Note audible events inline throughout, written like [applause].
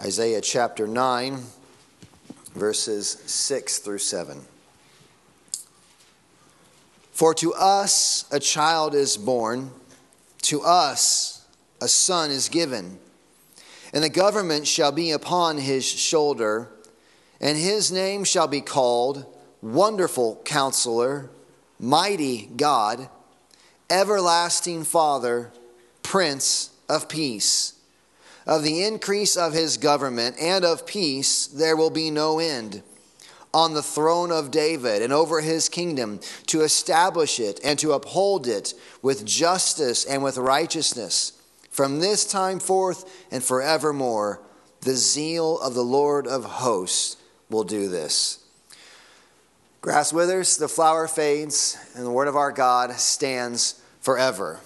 Isaiah chapter 9, verses 6 through 7. For to us a child is born, to us a son is given, and the government shall be upon his shoulder, and his name shall be called Wonderful Counselor, Mighty God, Everlasting Father, Prince of Peace. Of the increase of his government and of peace there will be no end on the throne of David and over his kingdom to establish it and to uphold it with justice and with righteousness from this time forth and forevermore. The zeal of the Lord of hosts will do this. Grass withers, the flower fades, and the word of our God stands forever.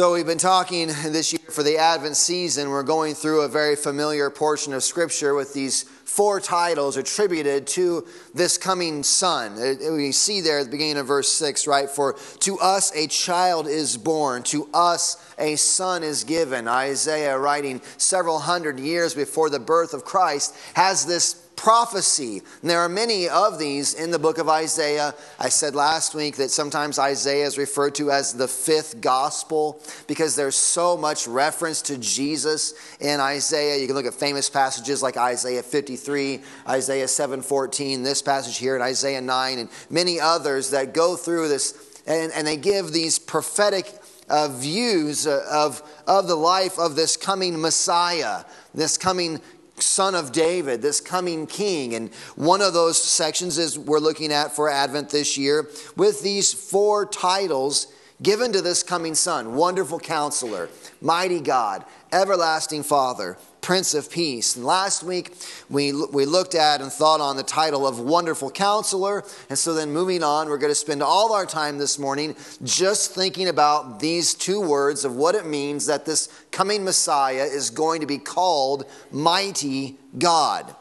So, we've been talking this year for the Advent season. We're going through a very familiar portion of Scripture with these four titles attributed to this coming Son. Uh, uh, we see there at the beginning of verse 6, right? For to us a child is born, to us a son is given. Isaiah, writing several hundred years before the birth of Christ, has this prophecy. And there are many of these in the book of Isaiah. I said last week that sometimes Isaiah is referred to as the fifth gospel because there's so much reference to Jesus in Isaiah. You can look at famous passages like Isaiah 53, Isaiah 7:14, this passage here in Isaiah 9 and many others that go through this and, and they give these prophetic uh, views of, of the life of this coming Messiah, this coming son of David, this coming king. And one of those sections is we're looking at for Advent this year with these four titles given to this coming son Wonderful Counselor, Mighty God, Everlasting Father, Prince of Peace. And last week we, we looked at and thought on the title of Wonderful Counselor. And so then moving on, we're going to spend all our time this morning just thinking about these two words of what it means that this coming Messiah is going to be called Mighty God.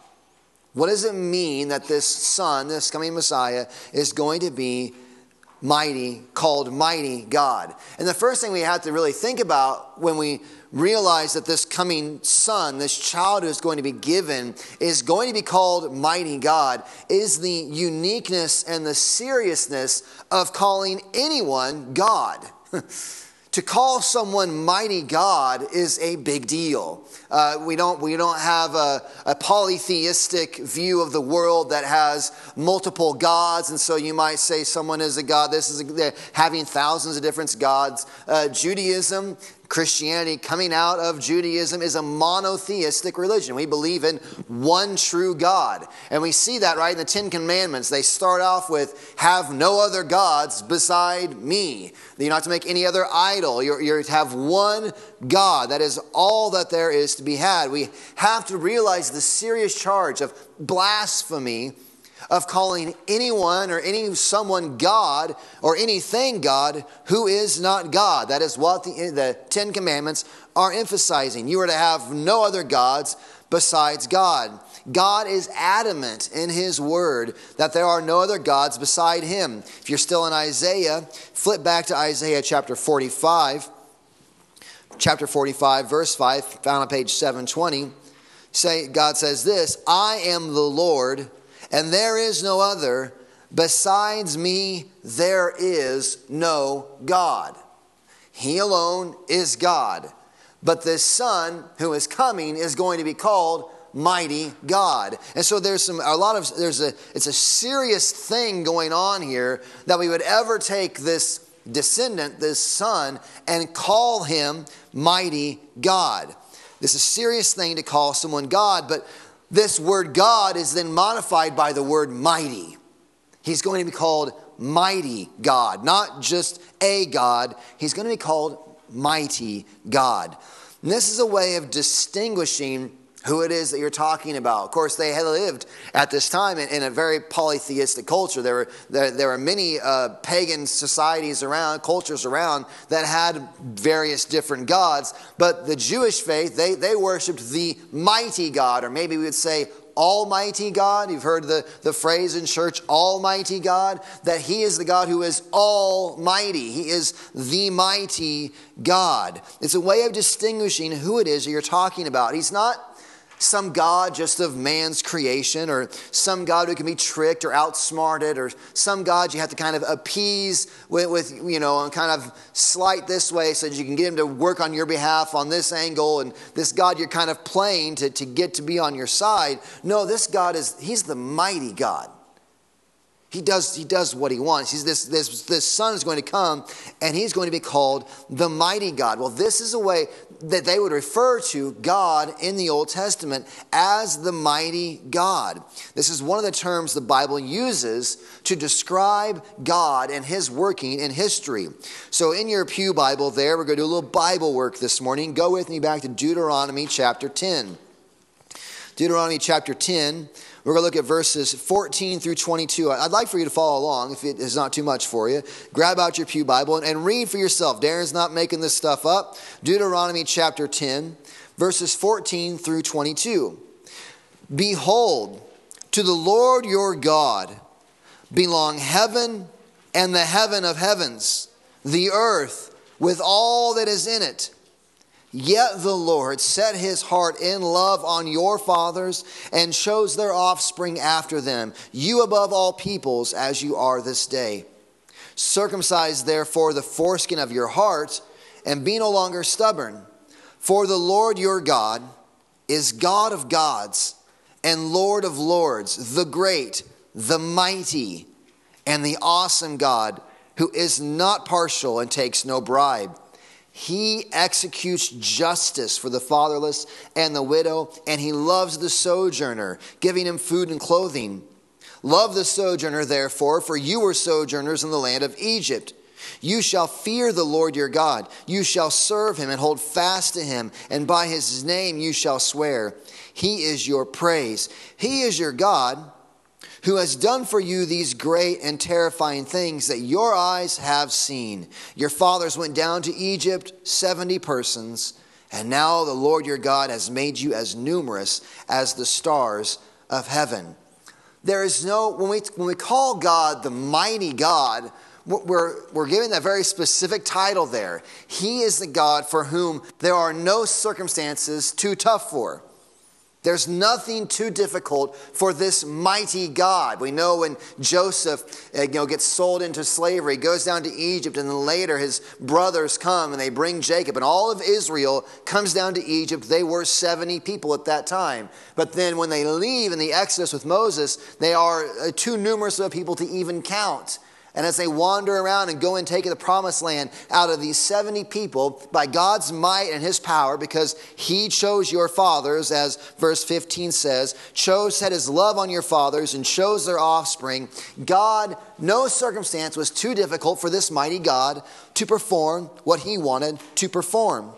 What does it mean that this Son, this coming Messiah, is going to be mighty, called Mighty God? And the first thing we have to really think about when we realize that this coming son, this child who is going to be given, is going to be called Mighty God, is the uniqueness and the seriousness of calling anyone God. [laughs] to call someone mighty God is a big deal. Uh, we, don't, we don't have a, a, polytheistic view of the world that has multiple gods, and so you might say someone is a god. This is a, having thousands of different gods. Uh, Judaism Christianity coming out of Judaism is a monotheistic religion. We believe in one true God. And we see that right in the Ten Commandments. They start off with, Have no other gods beside me. You're not to make any other idol. You're, you're to have one God. That is all that there is to be had. We have to realize the serious charge of blasphemy of calling anyone or any someone God or anything God who is not God. That is what the, the Ten Commandments are emphasizing. You are to have no other gods besides God. God is adamant in His Word that there are no other gods beside Him. If you're still in Isaiah, flip back to Isaiah chapter 45. Chapter 45, verse 5, found on page 720. Say, God says this I am the Lord and there is no other. Besides me, there is no God. He alone is God. But this Son who is coming is going to be called mighty God. And so there's some a lot of there's a it's a serious thing going on here that we would ever take this descendant, this son, and call him mighty God. This is a serious thing to call someone God, but this word God is then modified by the word mighty. He's going to be called mighty God, not just a God. He's going to be called mighty God. And this is a way of distinguishing who it is that you're talking about. Of course, they had lived at this time in, in a very polytheistic culture. There were, there, there were many uh, pagan societies around, cultures around, that had various different gods. But the Jewish faith, they, they worshiped the mighty God, or maybe we would say Almighty God. You've heard the, the phrase in church, Almighty God, that He is the God who is almighty. He is the mighty God. It's a way of distinguishing who it is that you're talking about. He's not some God just of man's creation, or some God who can be tricked or outsmarted, or some God you have to kind of appease with, with, you know, and kind of slight this way so that you can get him to work on your behalf on this angle, and this God you're kind of playing to, to get to be on your side. No, this God is, he's the mighty God. He does, he does what he wants. He's this, this, this son is going to come and he's going to be called the mighty God. Well, this is a way that they would refer to God in the Old Testament as the mighty God. This is one of the terms the Bible uses to describe God and his working in history. So in your Pew Bible there, we're going to do a little Bible work this morning. Go with me back to Deuteronomy chapter 10. Deuteronomy chapter 10. We're going to look at verses 14 through 22. I'd like for you to follow along if it is not too much for you. Grab out your Pew Bible and, and read for yourself. Darren's not making this stuff up. Deuteronomy chapter 10, verses 14 through 22. Behold, to the Lord your God belong heaven and the heaven of heavens, the earth with all that is in it Yet the Lord set his heart in love on your fathers and chose their offspring after them, you above all peoples, as you are this day. Circumcise therefore the foreskin of your heart, and be no longer stubborn. For the Lord your God is God of gods and Lord of lords, the great, the mighty, and the awesome God, who is not partial and takes no bribe he executes justice for the fatherless and the widow, and he loves the sojourner, giving him food and clothing. Love the sojourner, therefore, for you were sojourners in the land of Egypt. You shall fear the Lord your God. You shall serve him and hold fast to him, and by his name you shall swear. He is your praise. He is your God who has done for you these great and terrifying things that your eyes have seen. Your fathers went down to Egypt, 70 persons, and now the Lord your God has made you as numerous as the stars of heaven. There is no, when we, when we call God the mighty God, we're, we're giving that very specific title there. He is the God for whom there are no circumstances too tough for. There's nothing too difficult for this mighty God. We know when Joseph uh, you know, gets sold into slavery, goes down to Egypt, and then later his brothers come and they bring Jacob, and all of Israel comes down to Egypt. They were 70 people at that time. But then when they leave in the Exodus with Moses, they are uh, too numerous of people to even count. And as they wander around and go and take the promised land out of these 70 people by God's might and his power, because he chose your fathers, as verse 15 says, chose, set his love on your fathers, and chose their offspring, God, no circumstance was too difficult for this mighty God to perform what he wanted to perform.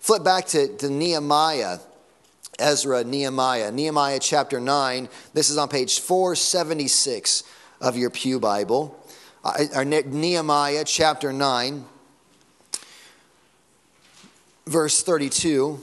Flip back to, to Nehemiah. Ezra, Nehemiah, Nehemiah chapter 9. This is on page 476 of your Pew Bible. Uh, Nehemiah chapter 9, verse 32.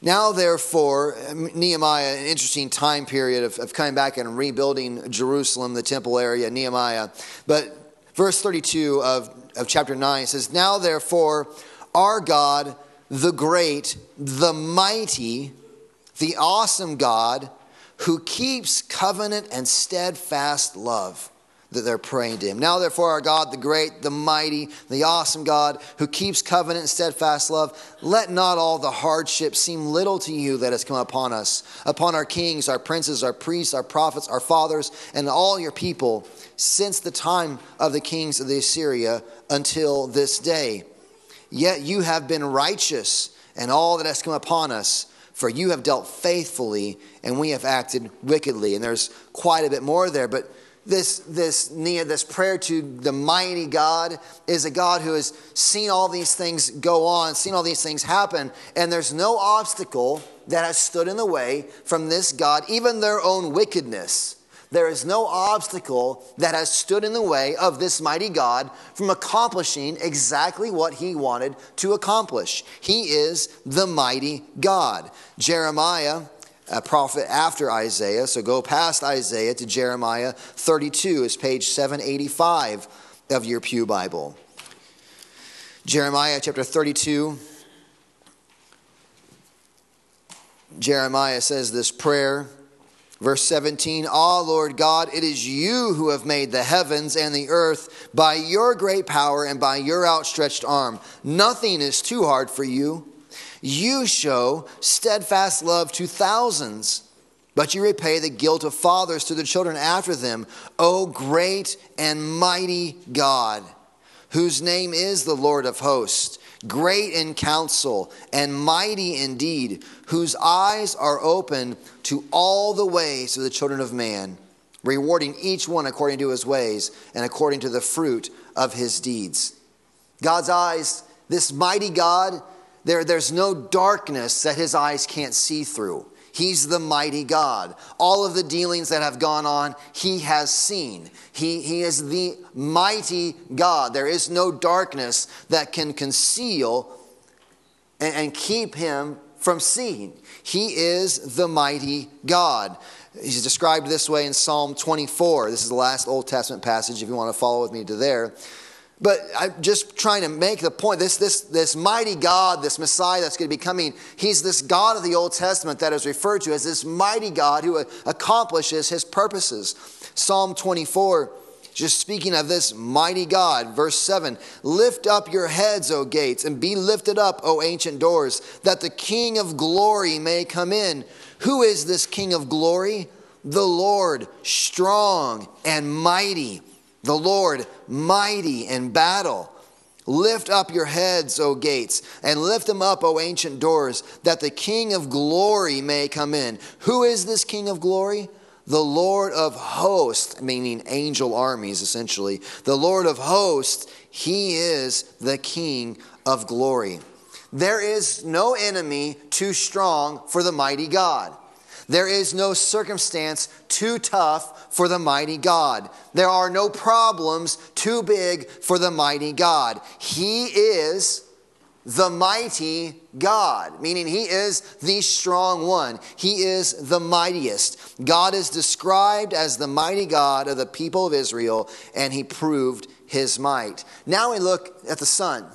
Now, therefore, Nehemiah, an interesting time period of, of coming back and rebuilding Jerusalem, the temple area, Nehemiah. But verse 32 of, of chapter 9 says, Now, therefore, our God, the great, the mighty, the awesome God, who keeps covenant and steadfast love that they're praying to him. Now, therefore, our God, the great, the mighty, the awesome God, who keeps covenant and steadfast love, let not all the hardship seem little to you that has come upon us, upon our kings, our princes, our priests, our prophets, our fathers, and all your people, since the time of the kings of the Assyria until this day. Yet you have been righteous, and all that has come upon us for you have dealt faithfully and we have acted wickedly. And there's quite a bit more there, but this this this prayer to the mighty God is a God who has seen all these things go on, seen all these things happen, and there's no obstacle that has stood in the way from this God, even their own wickedness. There is no obstacle that has stood in the way of this mighty God from accomplishing exactly what he wanted to accomplish. He is the mighty God. Jeremiah a prophet after Isaiah. So go past Isaiah to Jeremiah 32 is page 785 of your Pew Bible. Jeremiah chapter 32 Jeremiah says this prayer. Verse 17, Ah, Lord God, it is you who have made the heavens and the earth by your great power and by your outstretched arm. Nothing is too hard for you. You show steadfast love to thousands, but you repay the guilt of fathers to the children after them. O great and mighty God, whose name is the Lord of hosts great in counsel and mighty indeed, whose eyes are open to all the ways of the children of man, rewarding each one according to his ways and according to the fruit of his deeds. God's eyes, this mighty God, there, there's no darkness that his eyes can't see through. He's the mighty God. All of the dealings that have gone on, he has seen. He, he is the mighty God. There is no darkness that can conceal and, and keep him from seeing. He is the mighty God. He's described this way in Psalm 24. This is the last Old Testament passage, if you want to follow with me to there. But I'm just trying to make the point this, this, this mighty God, this Messiah that's going to be coming, he's this God of the Old Testament that is referred to as this mighty God who uh, accomplishes his purposes. Psalm 24, just speaking of this mighty God, verse 7 Lift up your heads, O gates, and be lifted up, O ancient doors, that the King of glory may come in. Who is this King of glory? The Lord, strong and mighty the Lord mighty in battle. Lift up your heads, O gates, and lift them up, O ancient doors, that the King of glory may come in. Who is this King of glory? The Lord of hosts, meaning angel armies, essentially. The Lord of hosts, he is the King of glory. There is no enemy too strong for the mighty God. There is no circumstance too tough for the mighty God. There are no problems too big for the mighty God. He is the mighty God, meaning He is the strong one. He is the mightiest. God is described as the mighty God of the people of Israel, and He proved His might. Now we look at the Son.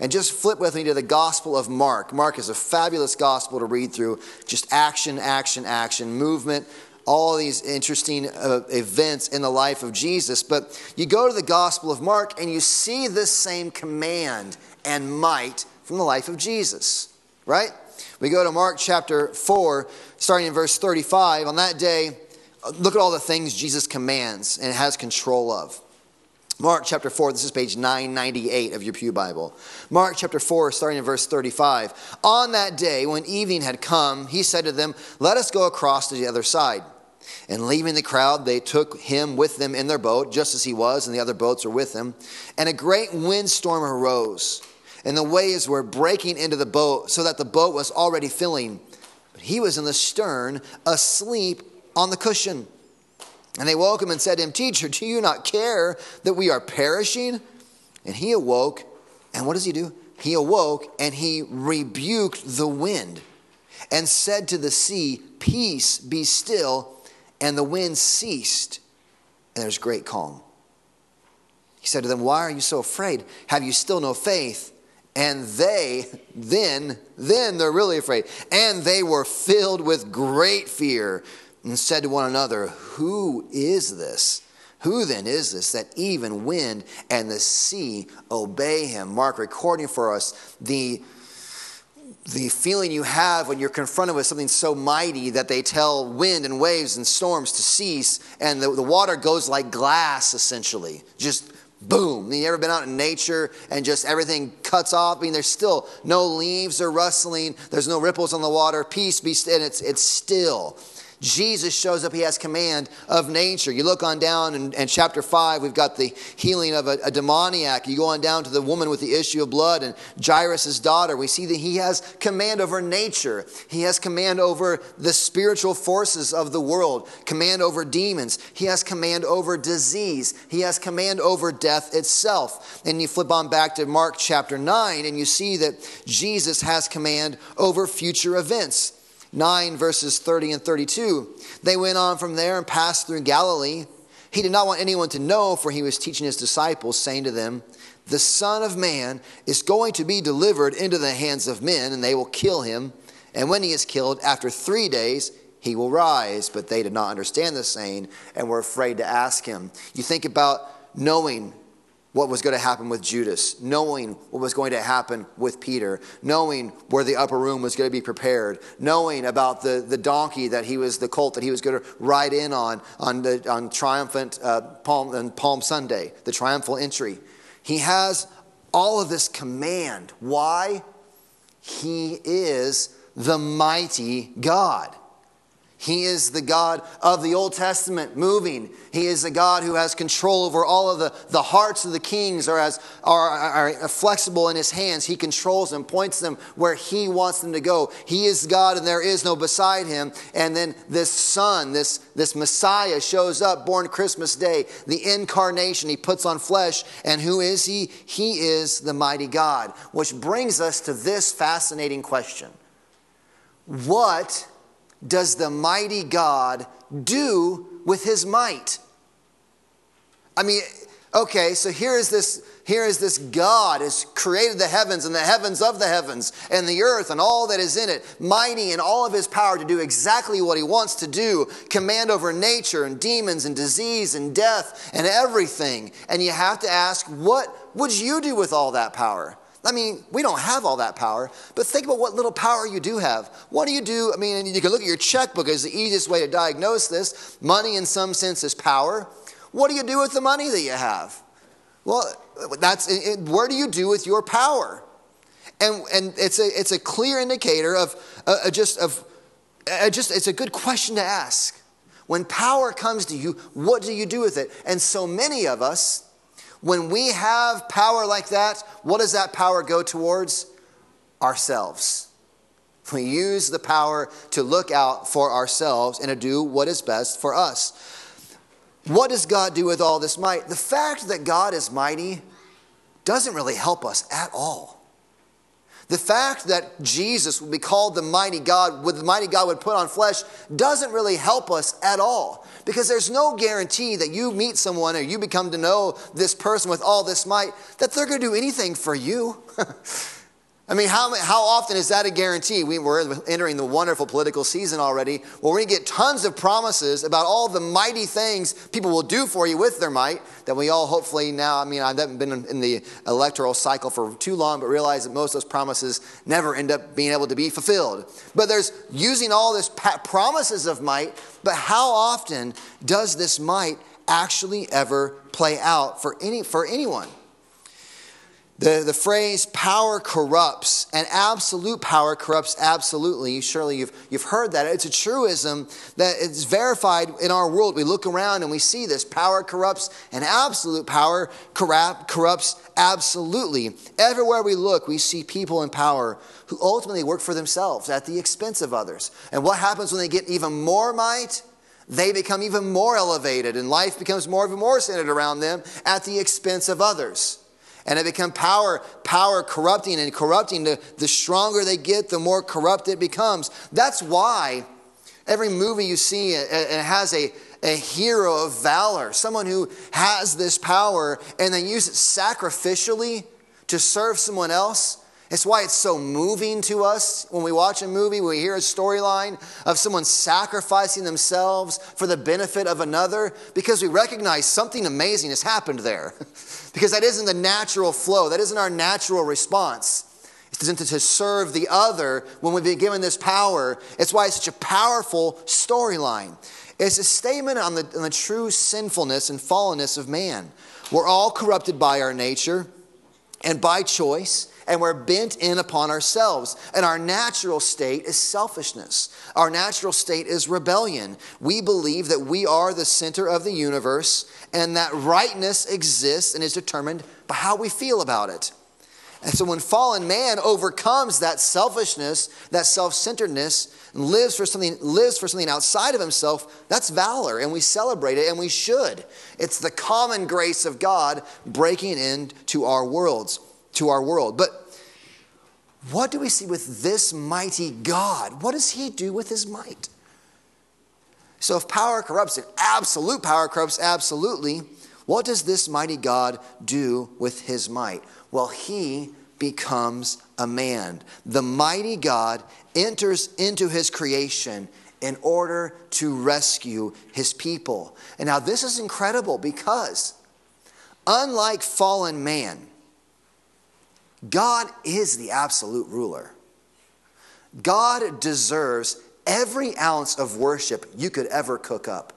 And just flip with me to the Gospel of Mark. Mark is a fabulous gospel to read through. Just action, action, action, movement, all these interesting uh, events in the life of Jesus. But you go to the Gospel of Mark and you see this same command and might from the life of Jesus, right? We go to Mark chapter 4, starting in verse 35. On that day, look at all the things Jesus commands and has control of. Mark chapter 4, this is page 998 of your Pew Bible. Mark chapter 4, starting in verse 35. On that day, when evening had come, he said to them, Let us go across to the other side. And leaving the crowd, they took him with them in their boat, just as he was, and the other boats were with him. And a great windstorm arose, and the waves were breaking into the boat, so that the boat was already filling. But he was in the stern, asleep on the cushion. And they woke him and said to him, Teacher, do you not care that we are perishing? And he awoke, and what does he do? He awoke and he rebuked the wind and said to the sea, Peace, be still. And the wind ceased, and there's great calm. He said to them, Why are you so afraid? Have you still no faith? And they, then, then they're really afraid. And they were filled with great fear and said to one another, Who is this? Who then is this that even wind and the sea obey him? Mark recording for us the, the feeling you have when you're confronted with something so mighty that they tell wind and waves and storms to cease, and the, the water goes like glass, essentially. Just boom. You ever been out in nature and just everything cuts off? I mean, there's still no leaves are rustling, there's no ripples on the water. Peace be still, and it's, it's still. Jesus shows up, he has command of nature. You look on down in, in chapter 5, we've got the healing of a, a, demoniac. You go on down to the woman with the issue of blood and Jairus' daughter. We see that he has command over nature, he has command over the spiritual forces of the world, command over demons, he has command over disease, he has command over death itself. And you flip on back to Mark chapter 9, and you see that Jesus has command over future events. 9, verses 30 and 32. They went on from there and passed through Galilee. He did not want anyone to know, for he was teaching his disciples, saying to them, The Son of Man is going to be delivered into the hands of men, and they will kill him, And when he is killed, after three days, he will rise. But they did not understand the saying and were afraid to ask him. You think about knowing what was going to happen with Judas, knowing what was going to happen with Peter, knowing where the upper room was going to be prepared, knowing about the, the donkey that he was, the colt that he was going to ride in on on, the, on triumphant uh, Palm, on Palm Sunday, the triumphal entry. He has all of this command. Why? He is the mighty God. He is the God of the Old Testament moving. He is the God who has control over all of the, the hearts of the kings or as, are, are flexible in his hands. He controls them, points them where he wants them to go. He is God and there is no beside him. And then this son, this, this Messiah shows up, born Christmas Day, the incarnation. He puts on flesh. And who is he? He is the mighty God. Which brings us to this fascinating question What does the mighty God do with his might? I mean, okay, so here is this here is this God has created the heavens and the heavens of the heavens and the earth and all that is in it, mighty in all of his power to do exactly what he wants to do, command over nature and demons and disease and death and everything. And you have to ask, what would you do with all that power? I mean, we don't have all that power, but think about what little power you do have. What do you do? I mean, you can look at your checkbook as the easiest way to diagnose this. Money, in some sense, is power. What do you do with the money that you have? Well, that's it, where do you do with your power? And, and it's, a, it's a clear indicator of uh, just of uh, just it's a good question to ask. When power comes to you, what do you do with it? And so many of us when we have power like that, what does that power go towards? Ourselves. We use the power to look out for ourselves and to do what is best for us. What does God do with all this might? The fact that God is mighty doesn't really help us at all. The fact that Jesus would be called the mighty God, with the mighty God would put on flesh, doesn't really help us at all. Because there's no guarantee that you meet someone or you become to know this person with all this might, that they're going to do anything for you. [laughs] I mean, how, how often is that a guarantee? We, we're entering the wonderful political season already where we get tons of promises about all the mighty things people will do for you with their might that we all hopefully now, I mean, I haven't been in the electoral cycle for too long, but realize that most of those promises never end up being able to be fulfilled. But there's using all this promises of might, but how often does this might actually ever play out for, any, for anyone? The, the phrase power corrupts, and absolute power corrupts absolutely. Surely you've, you've heard that. It's a truism that it's verified in our world. We look around and we see this power corrupts, and absolute power corrupt, corrupts absolutely. Everywhere we look, we see people in power who ultimately work for themselves at the expense of others. And what happens when they get even more might? They become even more elevated, and life becomes more and more centered around them at the expense of others and it become power power corrupting and corrupting. The, the stronger they get the more corrupt it becomes. That's why every movie you see it, it has a, a hero of valor someone who has this power and then use it sacrificially to serve someone else it's why it's so moving to us when we watch a movie, when we hear a storyline of someone sacrificing themselves for the benefit of another, because we recognize something amazing has happened there. [laughs] because that isn't the natural flow, that isn't our natural response. It's to serve the other when we've been given this power. It's why it's such a powerful storyline. It's a statement on the, on the true sinfulness and fallenness of man. We're all corrupted by our nature and by choice and we're bent in upon ourselves. And our natural state is selfishness. Our natural state is rebellion. We believe that we are the center of the universe and that rightness exists and is determined by how we feel about it. And so when fallen man overcomes that selfishness, that self-centeredness, and lives for something lives for something outside of himself, that's valor and we celebrate it and we should. It's the common grace of God breaking into our worlds to our world. But what do we see with this mighty God? What does he do with his might? So, if power corrupts, if absolute power corrupts absolutely, what does this mighty God do with his might? Well, he becomes a man. The mighty God enters into his creation in order to rescue his people. And now, this is incredible because, unlike fallen man, God is the absolute ruler. God deserves every ounce of worship you could ever cook up.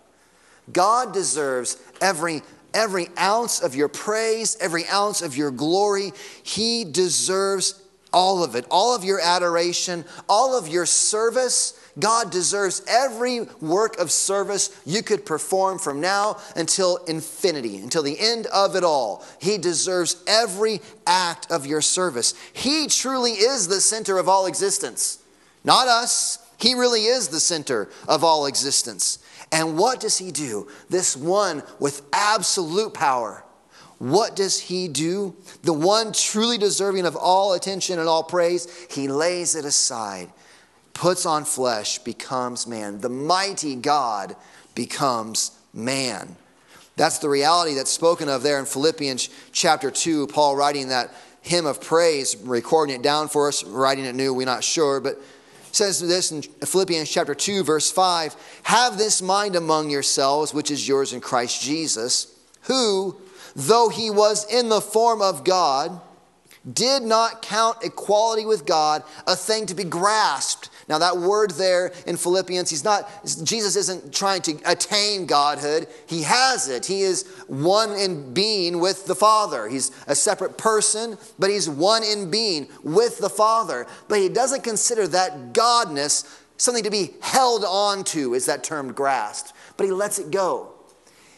God deserves every every ounce of your praise, every ounce of your glory. He deserves all of it, all of your adoration, all of your service. God deserves every work of service you could perform from now until infinity, until the end of it all. He deserves every act of your service. He truly is the center of all existence, not us. He really is the center of all existence. And what does he do? This one with absolute power. What does he do? The one truly deserving of all attention and all praise, he lays it aside, puts on flesh, becomes man. The mighty God becomes man. That's the reality that's spoken of there in Philippians chapter 2. Paul writing that hymn of praise, recording it down for us, writing it new, we're not sure, but says this in Philippians chapter 2, verse 5 Have this mind among yourselves, which is yours in Christ Jesus, who, though he was in the form of God, did not count equality with God a thing to be grasped now, that word there in Philippians, he's not, Jesus isn't trying to attain Godhood. He has it. He is one in being with the Father. He's a separate person, but he's one in being with the Father. But he doesn't consider that Godness something to be held on to, is that term grasped. But he lets it go.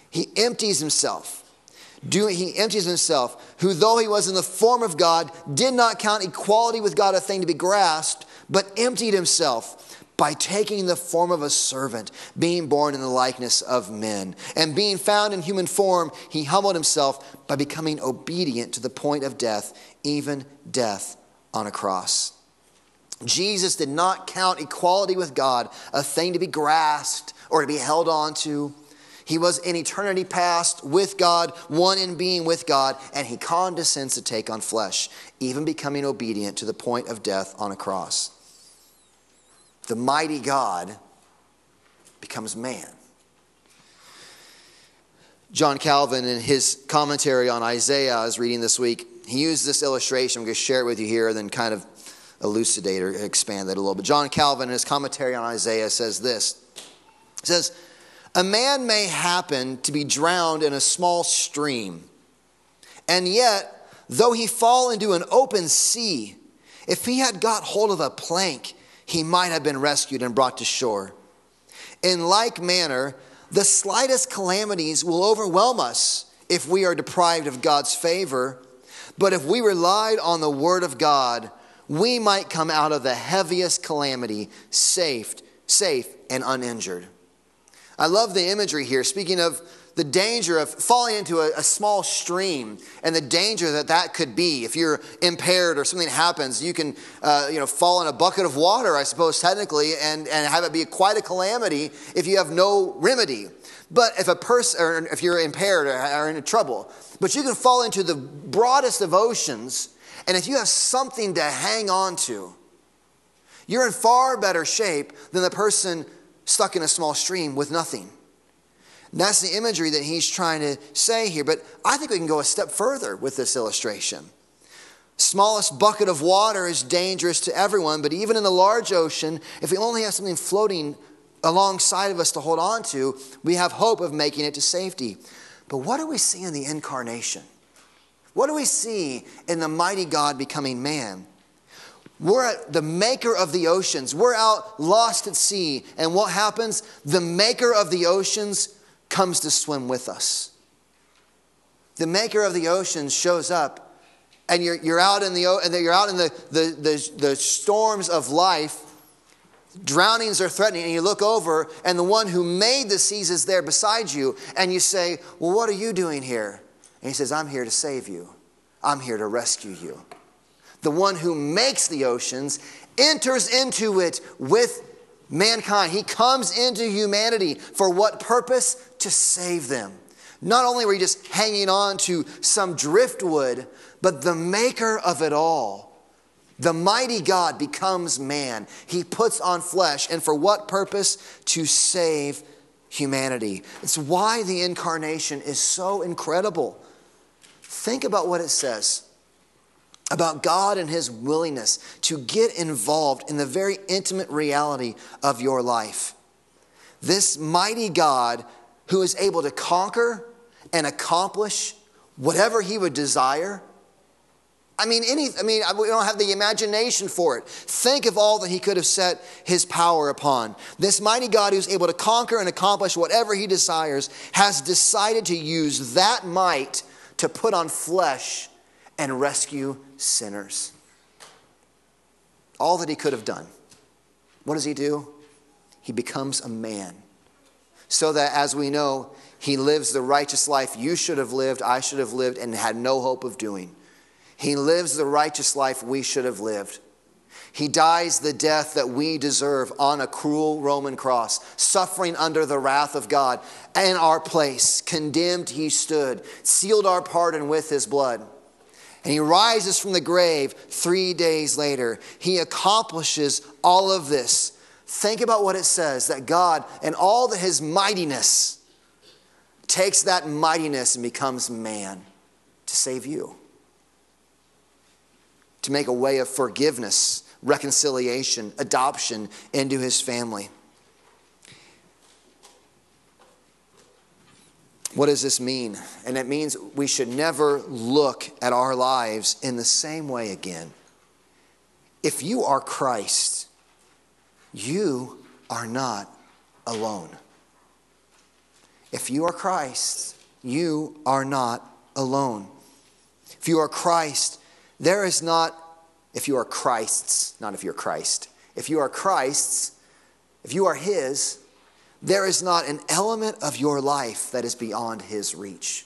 He empties himself. Do, he empties himself, who though he was in the form of God, did not count equality with God a thing to be grasped but emptied himself by taking the form of a servant, being born in the likeness of men. And being found in human form, he humbled himself by becoming obedient to the point of death, even death on a cross. Jesus did not count equality with God a thing to be grasped or to be held on to. He was in eternity past with God, one in being with God, and he condescends to take on flesh, even becoming obedient to the point of death on a cross the mighty God becomes man. John Calvin, in his commentary on Isaiah, I was reading this week, he used this illustration. I'm going to share it with you here and then kind of elucidate or expand that a little bit. John Calvin, in his commentary on Isaiah, says this He says, A man may happen to be drowned in a small stream, and yet, though he fall into an open sea, if he had got hold of a plank he might have been rescued and brought to shore. In like manner, the slightest calamities will overwhelm us if we are deprived of God's favor. But if we relied on the Word of God, we might come out of the heaviest calamity safe, safe and uninjured. I love the imagery here. Speaking of the danger of falling into a, a, small stream and the danger that that could be. If you're impaired or something happens, you can uh, you know, fall in a bucket of water, I suppose, technically, and, and have it be quite a calamity if you have no remedy. But if a person, or if you're impaired or are in trouble, but you can fall into the broadest of oceans, and if you have something to hang on to, you're in far better shape than the person stuck in a small stream with nothing. That's the imagery that he's trying to say here. But I think we can go a step further with this illustration. Smallest bucket of water is dangerous to everyone, but even in the large ocean, if we only have something floating alongside of us to hold on to, we have hope of making it to safety. But what do we see in the incarnation? What do we see in the mighty God becoming man? We're the maker of the oceans. We're out lost at sea. And what happens? The maker of the oceans comes to swim with us. The maker of the oceans shows up, and you're, you're out in, the, you're out in the, the, the, the storms of life. Drownings are threatening, and you look over, and the one who made the seas is there beside you, and you say, Well, what are you doing here? And he says, I'm here to save you, I'm here to rescue you. The one who makes the oceans enters into it with mankind. He comes into humanity for what purpose? To save them, Not only were you just hanging on to some driftwood, but the maker of it all. The mighty God becomes man. He puts on flesh. And for what purpose? To save humanity. It's why the incarnation is so incredible. Think about what it says about God and His willingness to get involved in the very intimate reality of your life. This mighty God who is able to conquer and accomplish whatever He would desire. I mean, any, I mean, we don't have the imagination for it. Think of all that he could have set his power upon. This mighty God who's able to conquer and accomplish whatever he desires has decided to use that might to put on flesh and rescue sinners. All that he could have done. What does he do? He becomes a man. So that, as we know, he lives the righteous life you should have lived, I should have lived, and had no hope of doing. He lives the righteous life we should have lived. He dies the death that we deserve on a cruel Roman cross, suffering under the wrath of God. In our place, condemned, he stood, sealed our pardon with his blood. And he rises from the grave three days later. He accomplishes all of this. Think about what it says that God, and all the, his mightiness, takes that mightiness and becomes man to save you, to make a way of forgiveness reconciliation, adoption into his family. What does this mean? And it means we should never look at our lives in the same way again. If you are Christ, you are not alone. If you are Christ, you are not alone. If you are Christ, there is not if you are Christ's, not if you're Christ. If you are Christ's, if you are His, there is not an element of your life that is beyond His reach.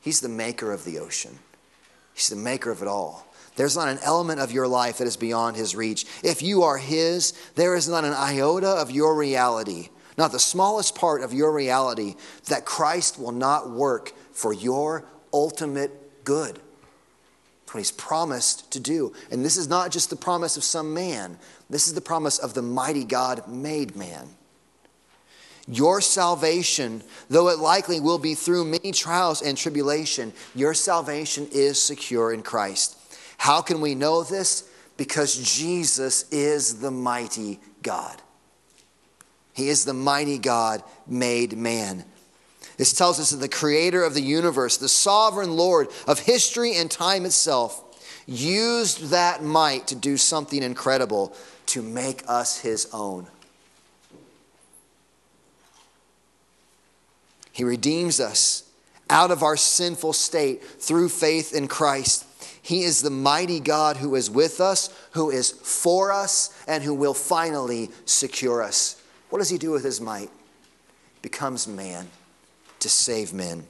He's the maker of the ocean, He's the maker of it all. There's not an element of your life that is beyond His reach. If you are His, there is not an iota of your reality, not the smallest part of your reality, that Christ will not work for your ultimate good what he's promised to do. And this is not just the promise of some man, this is the promise of the mighty God made man. Your salvation, though it likely will be through many trials and tribulation, your salvation is secure in Christ. How can we know this? Because Jesus is the mighty God. He is the mighty God made man. This tells us that the creator of the universe, the sovereign Lord of history and time itself, used that might to do something incredible to make us his own. He redeems us out of our sinful state through faith in Christ. He is the mighty God who is with us, who is for us, and who will finally secure us. What does he do with his might? Becomes man to save men.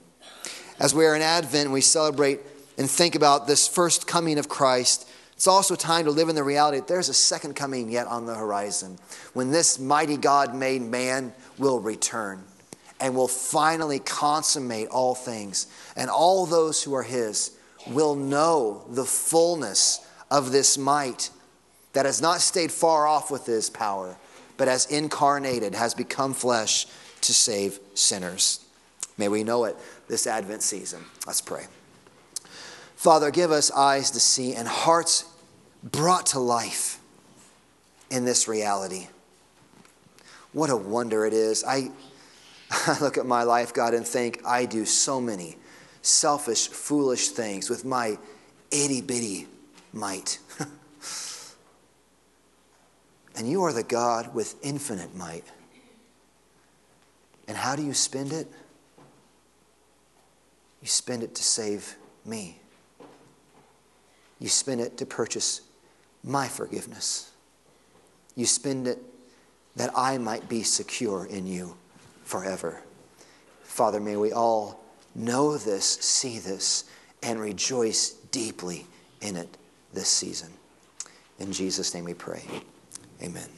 As we are in Advent, we celebrate and think about this first coming of Christ. It's also time to live in the reality that there's a second coming yet on the horizon when this mighty God made man will return and will finally consummate all things. And all those who are his will know the fullness of this might that has not stayed far off with his power, but has incarnated, has become flesh to save sinners. May we know it this Advent season. Let's pray. Father, give us eyes to see and hearts brought to life in this reality. What a wonder it is. I, I [laughs] look at my life, God, and think I do so many selfish, foolish things with my itty bitty might. [laughs] and you are the God with infinite might. And how do you spend it? You spend it to save me. You spend it to purchase my forgiveness. You spend it that I might be secure in you forever. Father, may we all know this, see this, and rejoice deeply in it this season. In Jesus' name we pray. Amen.